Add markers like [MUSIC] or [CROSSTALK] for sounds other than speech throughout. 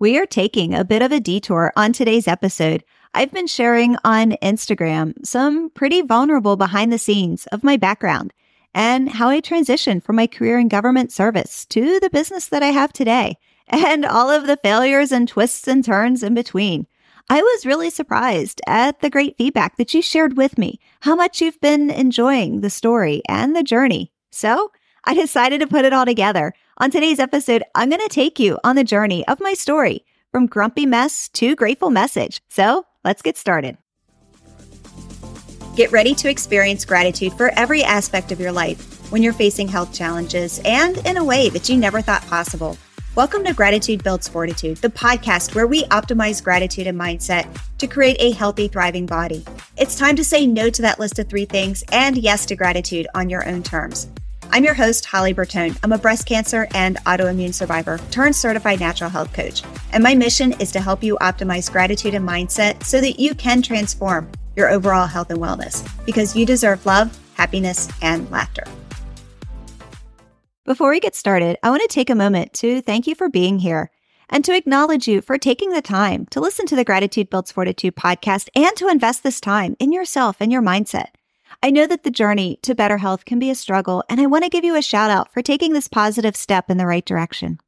We are taking a bit of a detour on today's episode. I've been sharing on Instagram some pretty vulnerable behind the scenes of my background and how I transitioned from my career in government service to the business that I have today [LAUGHS] and all of the failures and twists and turns in between. I was really surprised at the great feedback that you shared with me, how much you've been enjoying the story and the journey. So I [LAUGHS] decided to put it all together. On today's episode, I'm going to take you on the journey of my story from grumpy mess to grateful message. So let's get started. Get ready to experience gratitude for every aspect of your life when you're facing health challenges and in a way that you never thought possible. Welcome to Gratitude Builds Fortitude, the podcast where we optimize gratitude and mindset to create a healthy, thriving body. It's time to say no to that list of three things and yes to gratitude on your own terms. I'm your host, Holly Bertone. I'm a breast cancer and autoimmune survivor turned certified natural health coach. And my mission is to help you optimize gratitude and mindset so that you can transform your overall health and wellness because you deserve love, happiness, and laughter. Before we get started, I want to take a moment to thank you for being here and to acknowledge you for taking the time to listen to the Gratitude Builds Fortitude podcast and to invest this time in yourself and your mindset. I know that the journey to better health can be a struggle, and I want to give you a shout out for taking this positive step in the right direction.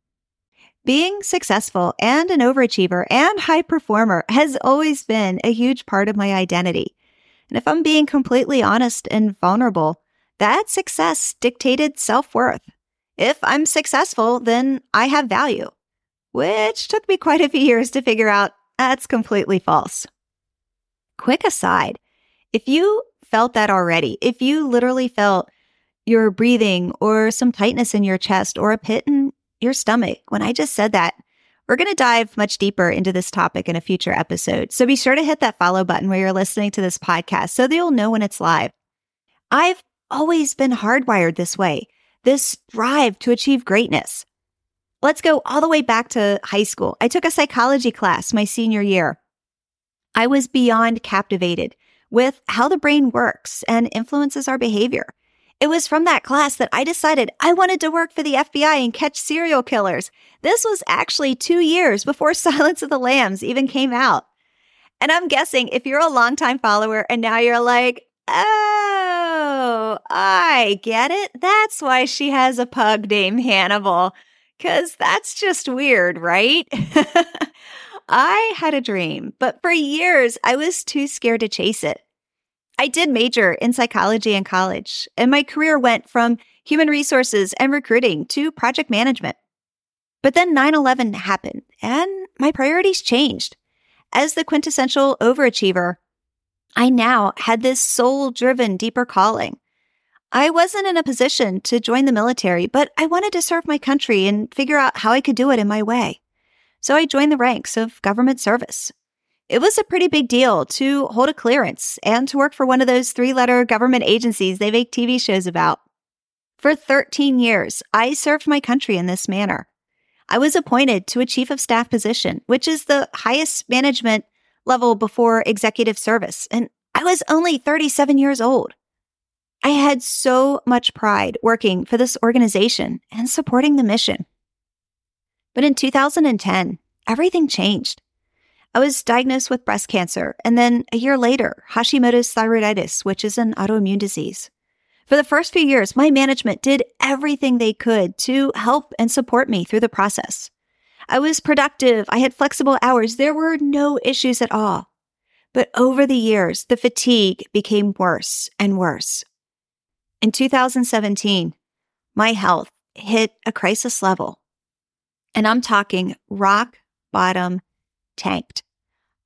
Being successful and an overachiever and high performer has always been a huge part of my identity. And if I'm being completely honest and vulnerable, that success dictated self worth. If I'm successful, then I have value, which took me quite a few years to figure out that's completely false. Quick aside, if you felt that already, if you literally felt your breathing or some tightness in your chest or a pit in your stomach, when I just said that, we're going to dive much deeper into this topic in a future episode. So be sure to hit that follow button where you're listening to this podcast so that you'll know when it's live. I've always been hardwired this way, this drive to achieve greatness. Let's go all the way back to high school. I took a psychology class my senior year. I was beyond captivated with how the brain works and influences our behavior. It was from that class that I decided I wanted to work for the FBI and catch serial killers. This was actually two years before [LAUGHS] Silence of the Lambs even came out. And I'm guessing if you're a longtime follower and now you're like, oh, I get it. That's why she has a pug named Hannibal. Cause that's just weird, right? [LAUGHS] I had a dream, but for years I was too scared to chase it. I did major in psychology in college, and my career went from human resources and recruiting to project management. But then 9 11 happened, and my priorities changed. As the quintessential overachiever, I now had this soul driven, deeper calling. I wasn't in a position to join the military, but I wanted to serve my country and figure out how I could do it in my way. So I joined the ranks of government service. It was a pretty big deal to hold a clearance and to work for one of those three letter government agencies they make TV shows about. For 13 years, I served my country in this manner. I was appointed to a chief of staff position, which is the highest management level before executive service, and I was only 37 years old. I had so much pride working for this organization and supporting the mission. But in 2010, everything changed. I was diagnosed with breast cancer, and then a year later, Hashimoto's thyroiditis, which is an autoimmune disease. For the first few years, my management did everything they could to help and support me through the process. I was productive. I had flexible hours. There were no issues at all. But over the years, the fatigue became worse and worse. In 2017, my health hit a crisis level. And I'm talking rock bottom tanked.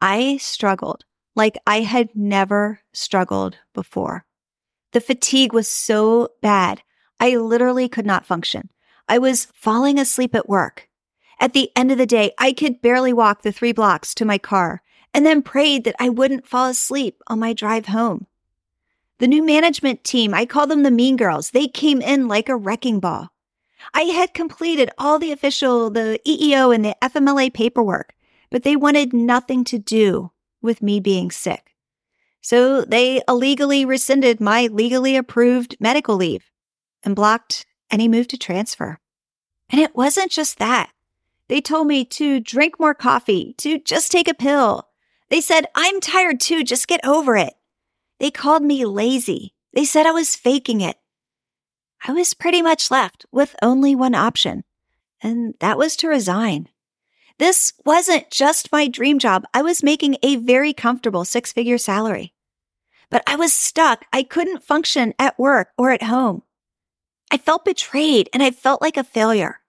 I struggled like I had never struggled before. The fatigue was so bad. I literally could not function. I was falling asleep at work. At the end of the day, I could barely walk the three blocks to my car and then prayed that I wouldn't fall asleep on my drive home. The new management team, I call them the mean girls. They came in like a wrecking ball. I had completed all the official, the EEO and the FMLA paperwork but they wanted nothing to do with me being sick. So they illegally rescinded my legally approved medical leave and blocked any move to transfer. And it wasn't just that. They told me to drink more coffee, to just take a pill. They said, I'm tired too, just get over it. They called me lazy. They said I was faking it. I was pretty much left with only one option, and that was to resign. This wasn't just my dream job. I was making a very comfortable six figure salary, but I was stuck. I couldn't function at work or at home. I felt betrayed and I felt like a failure.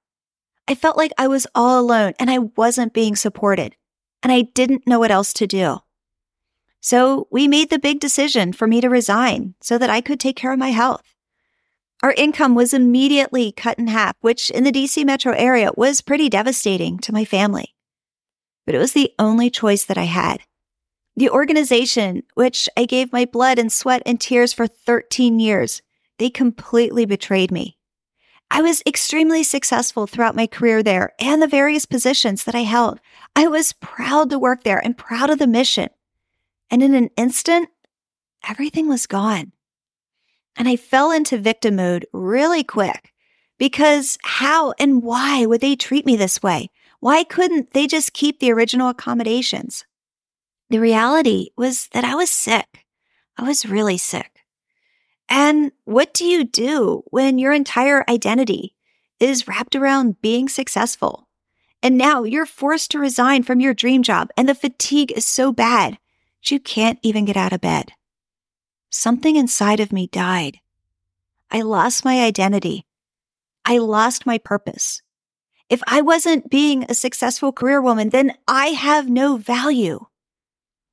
I felt like I was all alone and I wasn't being supported and I didn't know what else to do. So we made the big decision for me to resign so that I could take care of my health. Our income was immediately cut in half, which in the DC metro area was pretty devastating to my family. But it was the only choice that I had. The organization, which I gave my blood and sweat and tears for 13 years, they completely betrayed me. I was extremely successful throughout my career there and the various positions that I held. I was proud to work there and proud of the mission. And in an instant, everything was gone. And I fell into victim mode really quick because how and why would they treat me this way? Why couldn't they just keep the original accommodations? The reality was that I was sick. I was really sick. And what do you do when your entire identity is wrapped around being successful? And now you're forced to resign from your dream job and the fatigue is so bad that you can't even get out of bed. Something inside of me died. I lost my identity. I lost my purpose. If I wasn't being a successful career woman, then I have no value.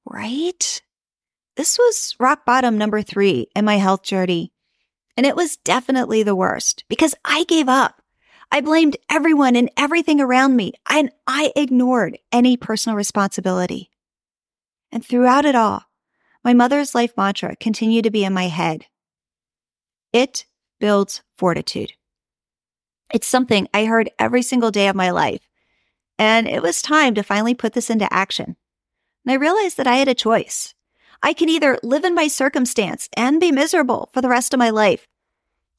Right? This was rock bottom number three in my health journey. And it was definitely the worst because I gave up. I blamed everyone and everything around me, and I ignored any personal responsibility. And throughout it all, my mother's life mantra continued to be in my head. It builds fortitude. It's something I heard every single day of my life. And it was time to finally put this into action. And I realized that I had a choice. I can either live in my circumstance and be miserable for the rest of my life,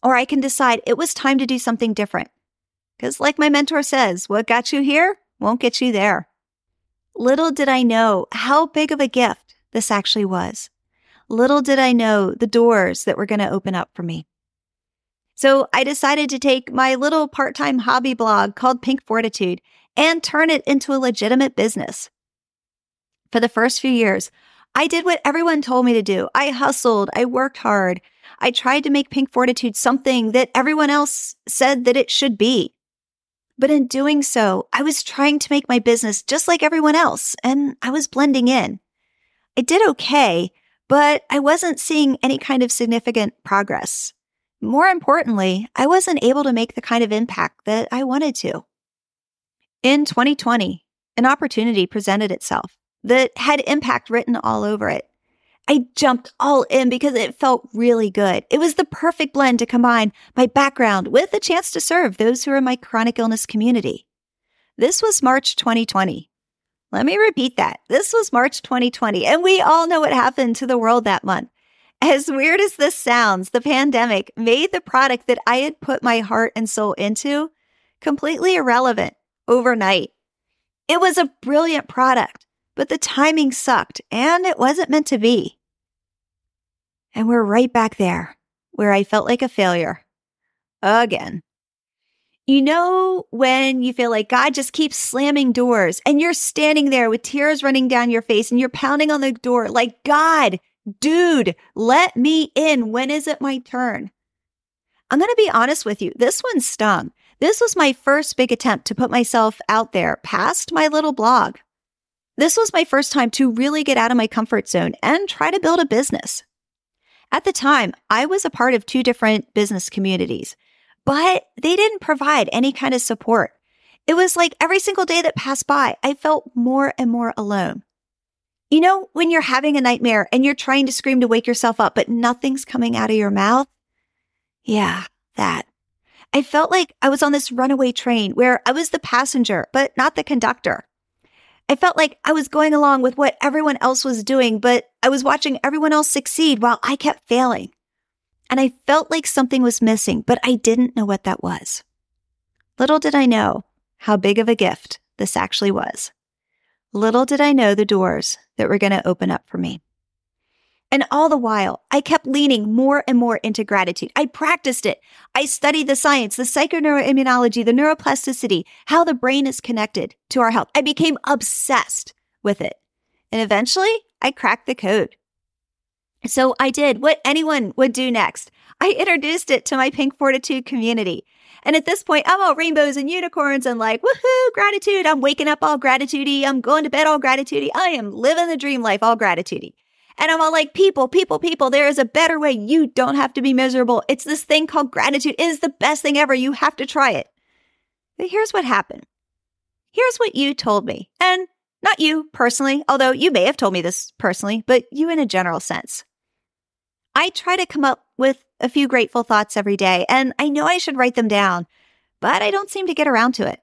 or I can decide it was time to do something different. Because, like my mentor says, what got you here won't get you there. Little did I know how big of a gift this actually was. Little did I know the doors that were going to open up for me. So I decided to take my little part time hobby blog called Pink Fortitude and turn it into a legitimate business. For the first few years, I did what everyone told me to do. I hustled. I worked hard. I tried to make Pink Fortitude something that everyone else said that it should be. But in doing so, I was trying to make my business just like everyone else, and I was blending in. I did okay, but I wasn't seeing any kind of significant progress. More importantly, I wasn't able to make the kind of impact that I wanted to. In 2020, an opportunity presented itself that had impact written all over it. I jumped all in because it felt really good. It was the perfect blend to combine my background with a chance to serve those who are in my chronic illness community. This was March 2020. Let me repeat that. This was March 2020, and we all know what happened to the world that month. As weird as this sounds, the pandemic made the product that I had put my heart and soul into completely irrelevant overnight. It was a brilliant product but the timing sucked and it wasn't meant to be. And we're right back there where I felt like a failure. Again. You know, when you feel like God just keeps slamming doors and you're standing there with tears running down your face and you're pounding on the door like, God, dude, let me in. When is it my turn? I'm going to be honest with you. This one stung. This was my first big attempt to put myself out there past my little blog. This was my first time to really get out of my comfort zone and try to build a business. At the time, I was a part of two different business communities, but they didn't provide any kind of support. It was like every single day that passed by, I felt more and more alone. You know, when you're having a nightmare and you're trying to scream to wake yourself up, but nothing's coming out of your mouth? Yeah, that. I felt like I was on this runaway train where I was the passenger, but not the conductor. I felt like I was going along with what everyone else was doing, but I was watching everyone else succeed while I kept failing. And I felt like something was missing, but I didn't know what that was. Little did I know how big of a gift this actually was. Little did I know the doors that were going to open up for me. And all the while, I kept leaning more and more into gratitude. I practiced it. I studied the science, the psychoneuroimmunology, the neuroplasticity, how the brain is connected to our health. I became obsessed with it. And eventually, I cracked the code. So I did what anyone would do next. I introduced it to my Pink Fortitude community. And at this point, I'm all rainbows and unicorns and like, woohoo, gratitude. I'm waking up all gratitudey. I'm going to bed all gratitudey. I am living the dream life all gratitudey. And I'm all like, people, people, people, there is a better way. You don't have to be miserable. It's this thing called gratitude. It is the best thing ever. You have to try it. But here's what happened. Here's what you told me. And not you personally, although you may have told me this personally, but you in a general sense. I try to come up with a few grateful thoughts every day, and I know I should write them down, but I don't seem to get around to it.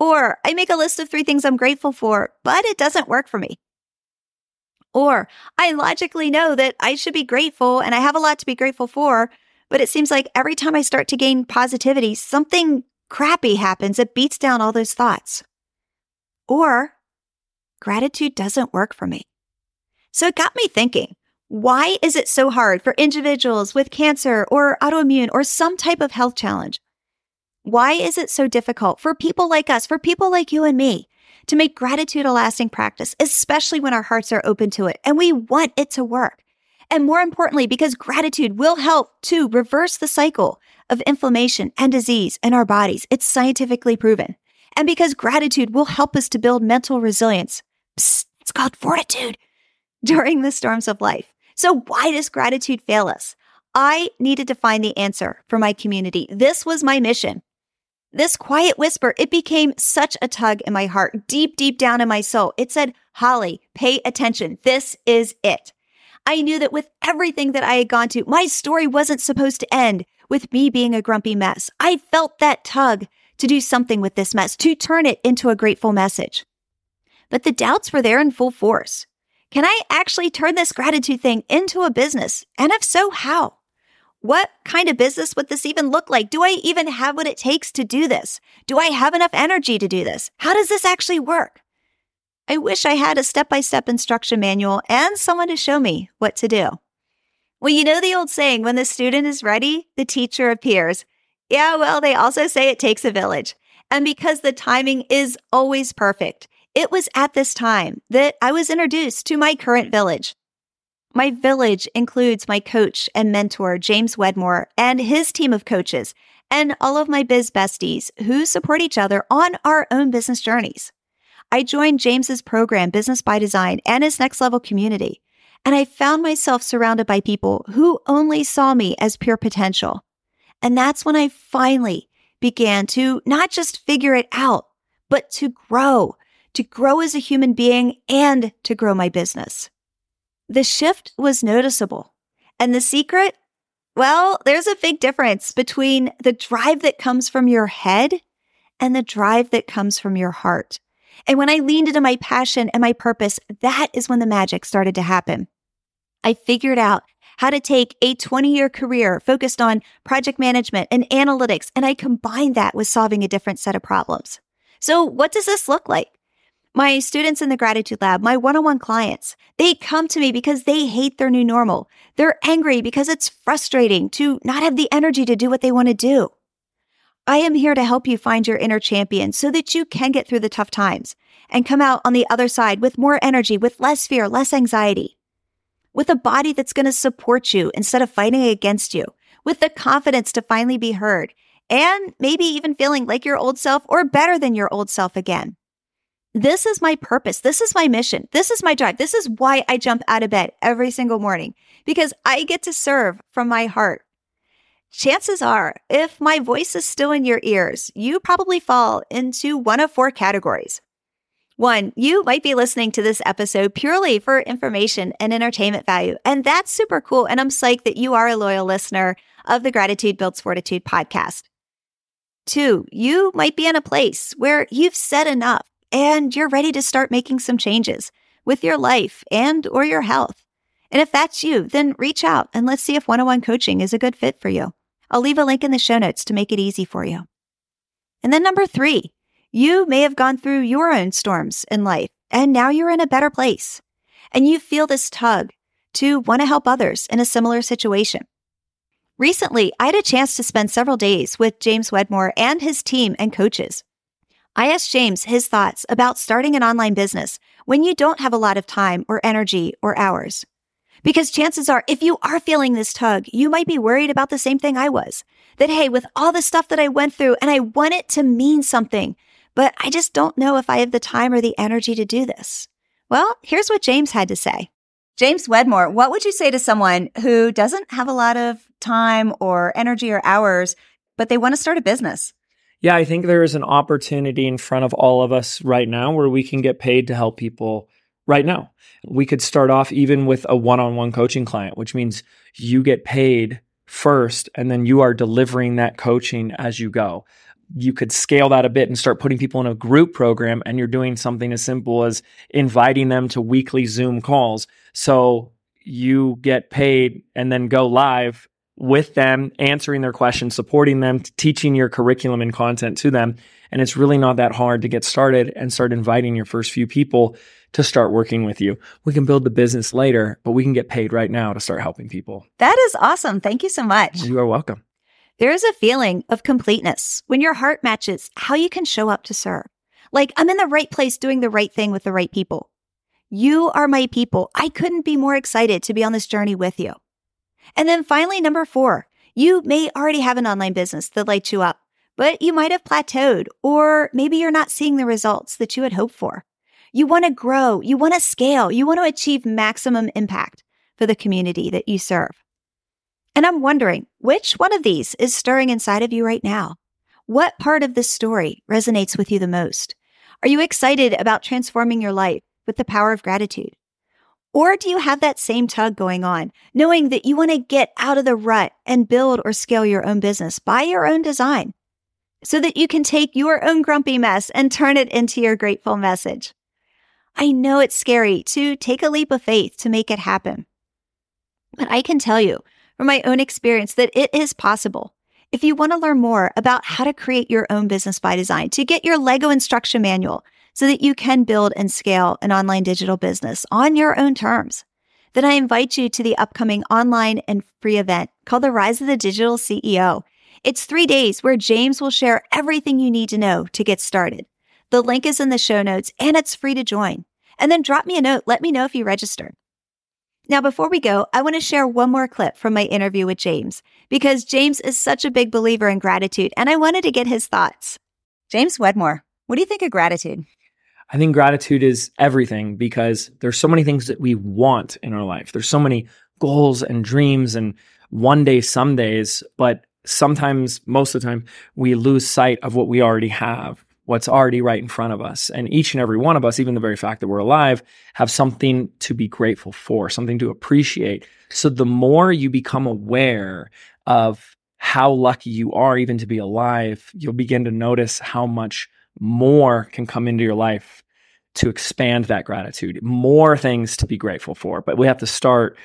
Or I make a list of three things I'm grateful for, but it doesn't work for me. Or I logically know that I should be grateful and I have a lot to be grateful for, but it seems like every time I start to gain positivity, something crappy happens that beats down all those thoughts. Or gratitude doesn't work for me. So it got me thinking why is it so hard for individuals with cancer or autoimmune or some type of health challenge? Why is it so difficult for people like us, for people like you and me, to make gratitude a lasting practice, especially when our hearts are open to it and we want it to work? And more importantly, because gratitude will help to reverse the cycle of inflammation and disease in our bodies. It's scientifically proven. And because gratitude will help us to build mental resilience. Psst, it's called fortitude [LAUGHS] during the storms of life. So why does gratitude fail us? I needed to find the answer for my community. This was my mission. This quiet whisper, it became such a tug in my heart, deep, deep down in my soul. It said, Holly, pay attention. This is it. I knew that with everything that I had gone to, my story wasn't supposed to end with me being a grumpy mess. I felt that tug to do something with this mess, to turn it into a grateful message. But the doubts were there in full force. Can I actually turn this gratitude thing into a business? And if so, how? What kind of business would this even look like? Do I even have what it takes to do this? Do I have enough energy to do this? How does this actually work? I wish I had a step by step instruction manual and someone to show me what to do. Well, you know the old saying, when the student is ready, the teacher appears. Yeah, well, they also say it takes a village. And because the timing is always perfect, it was at this time that I was introduced to my current village. My village includes my coach and mentor, James Wedmore, and his team of coaches, and all of my biz besties who support each other on our own business journeys. I joined James's program, Business by Design, and his next level community, and I found myself surrounded by people who only saw me as pure potential. And that's when I finally began to not just figure it out, but to grow, to grow as a human being and to grow my business. The shift was noticeable. And the secret? Well, there's a big difference between the drive that comes from your head and the drive that comes from your heart. And when I leaned into my passion and my purpose, that is when the magic started to happen. I figured out how to take a 20 year career focused on project management and analytics, and I combined that with solving a different set of problems. So what does this look like? My students in the gratitude lab, my one on one clients, they come to me because they hate their new normal. They're angry because it's frustrating to not have the energy to do what they want to do. I am here to help you find your inner champion so that you can get through the tough times and come out on the other side with more energy, with less fear, less anxiety, with a body that's going to support you instead of fighting against you, with the confidence to finally be heard, and maybe even feeling like your old self or better than your old self again. This is my purpose. This is my mission. This is my drive. This is why I jump out of bed every single morning because I get to serve from my heart. Chances are, if my voice is still in your ears, you probably fall into one of four categories. One, you might be listening to this episode purely for information and entertainment value. And that's super cool. And I'm psyched that you are a loyal listener of the Gratitude Builds Fortitude podcast. Two, you might be in a place where you've said enough and you're ready to start making some changes with your life and or your health. And if that's you, then reach out and let's see if one-on-one coaching is a good fit for you. I'll leave a link in the show notes to make it easy for you. And then number three, You may have gone through your own storms in life and now you're in a better place. And you feel this tug to want to help others in a similar situation. Recently, I had a chance to spend several days with James Wedmore and his team and coaches. I asked James his thoughts about starting an online business when you don't have a lot of time or energy or hours. Because chances are, if you are feeling this tug, you might be worried about the same thing I was. That, hey, with all the stuff that I went through and I want it to mean something, but I just don't know if I have the time or the energy to do this. Well, here's what James had to say. James Wedmore, what would you say to someone who doesn't have a lot of time or energy or hours, but they want to start a business? Yeah, I think there is an opportunity in front of all of us right now where we can get paid to help people right now. We could start off even with a one on one coaching client, which means you get paid first and then you are delivering that coaching as you go. You could scale that a bit and start putting people in a group program, and you're doing something as simple as inviting them to weekly Zoom calls. So you get paid and then go live with them, answering their questions, supporting them, teaching your curriculum and content to them. And it's really not that hard to get started and start inviting your first few people to start working with you. We can build the business later, but we can get paid right now to start helping people. That is awesome. Thank you so much. You are welcome. There is a feeling of completeness when your heart matches how you can show up to serve. Like I'm in the right place doing the right thing with the right people. You are my people. I couldn't be more excited to be on this journey with you. And then finally, number four, you may already have an online business that lights you up, but you might have plateaued, or maybe you're not seeing the results that you had hoped for. You want to grow, you want to scale, you want to achieve maximum impact for the community that you serve. And I'm wondering, which one of these is stirring inside of you right now? What part of this story resonates with you the most? Are you excited about transforming your life with the power of gratitude? Or do you have that same tug going on, knowing that you want to get out of the rut and build or scale your own business by your own design so that you can take your own grumpy mess and turn it into your grateful message? I know it's scary to take a leap of faith to make it happen. But I can tell you from my own experience that it is possible. If you want to learn more about how to create your own business by design, to get your Lego instruction manual, so that you can build and scale an online digital business on your own terms. Then I invite you to the upcoming online and free event called the Rise of the Digital CEO. It's three days where James will share everything you need to know to get started. The link is in the show notes and it's free to join. And then drop me a note. Let me know if you registered. Now, before we go, I want to share one more clip from my interview with James because James is such a big believer in gratitude and I wanted to get his thoughts. James Wedmore, what do you think of gratitude? I think gratitude is everything because there's so many things that we want in our life. There's so many goals and dreams and one day, some days, but sometimes, most of the time, we lose sight of what we already have, what's already right in front of us. And each and every one of us, even the very fact that we're alive, have something to be grateful for, something to appreciate. So the more you become aware of how lucky you are even to be alive, you'll begin to notice how much more can come into your life to expand that gratitude, more things to be grateful for. But we have to start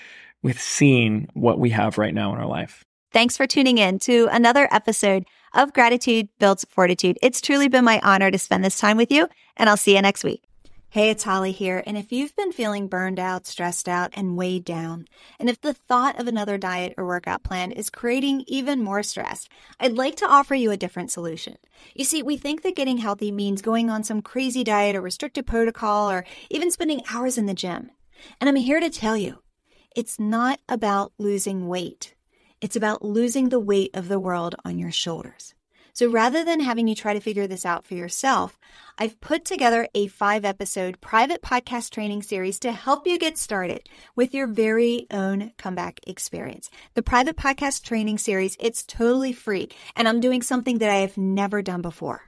with seeing what we have right now in our life. Thanks for tuning in to another episode of Gratitude Builds Fortitude. It's truly been my honor to spend this time with you, and I'll see you next week. Hey, it's Holly here. And if you've been feeling burned out, stressed out, and weighed down, and if the thought of another diet or workout plan is creating even more stress, I'd like to offer you a different solution. You see, we think that getting healthy means going on some crazy diet or restricted protocol or even spending hours in the gym. And I'm here to tell you, it's not about losing weight. It's about losing the weight of the world on your shoulders. So rather than having you try to figure this out for yourself, I've put together a five episode private podcast training series to help you get started with your very own comeback experience. The private podcast training series, it's totally free and I'm doing something that I have never done before.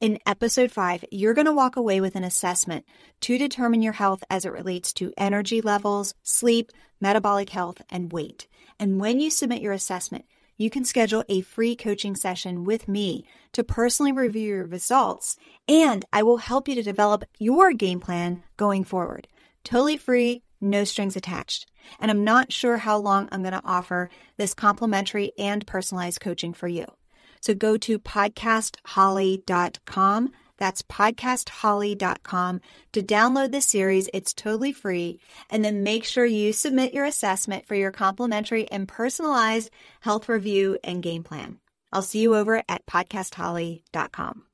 In episode five, you're going to walk away with an assessment to determine your health as it relates to energy levels, sleep, metabolic health, and weight. And when you submit your assessment, you can schedule a free coaching session with me to personally review your results, and I will help you to develop your game plan going forward. Totally free, no strings attached. And I'm not sure how long I'm going to offer this complimentary and personalized coaching for you. So go to podcastholly.com That's podcastholly.com to download the series. It's totally free. And then make sure you submit your assessment for your complimentary and personalized health review and game plan. I'll see you over at podcastholly.com.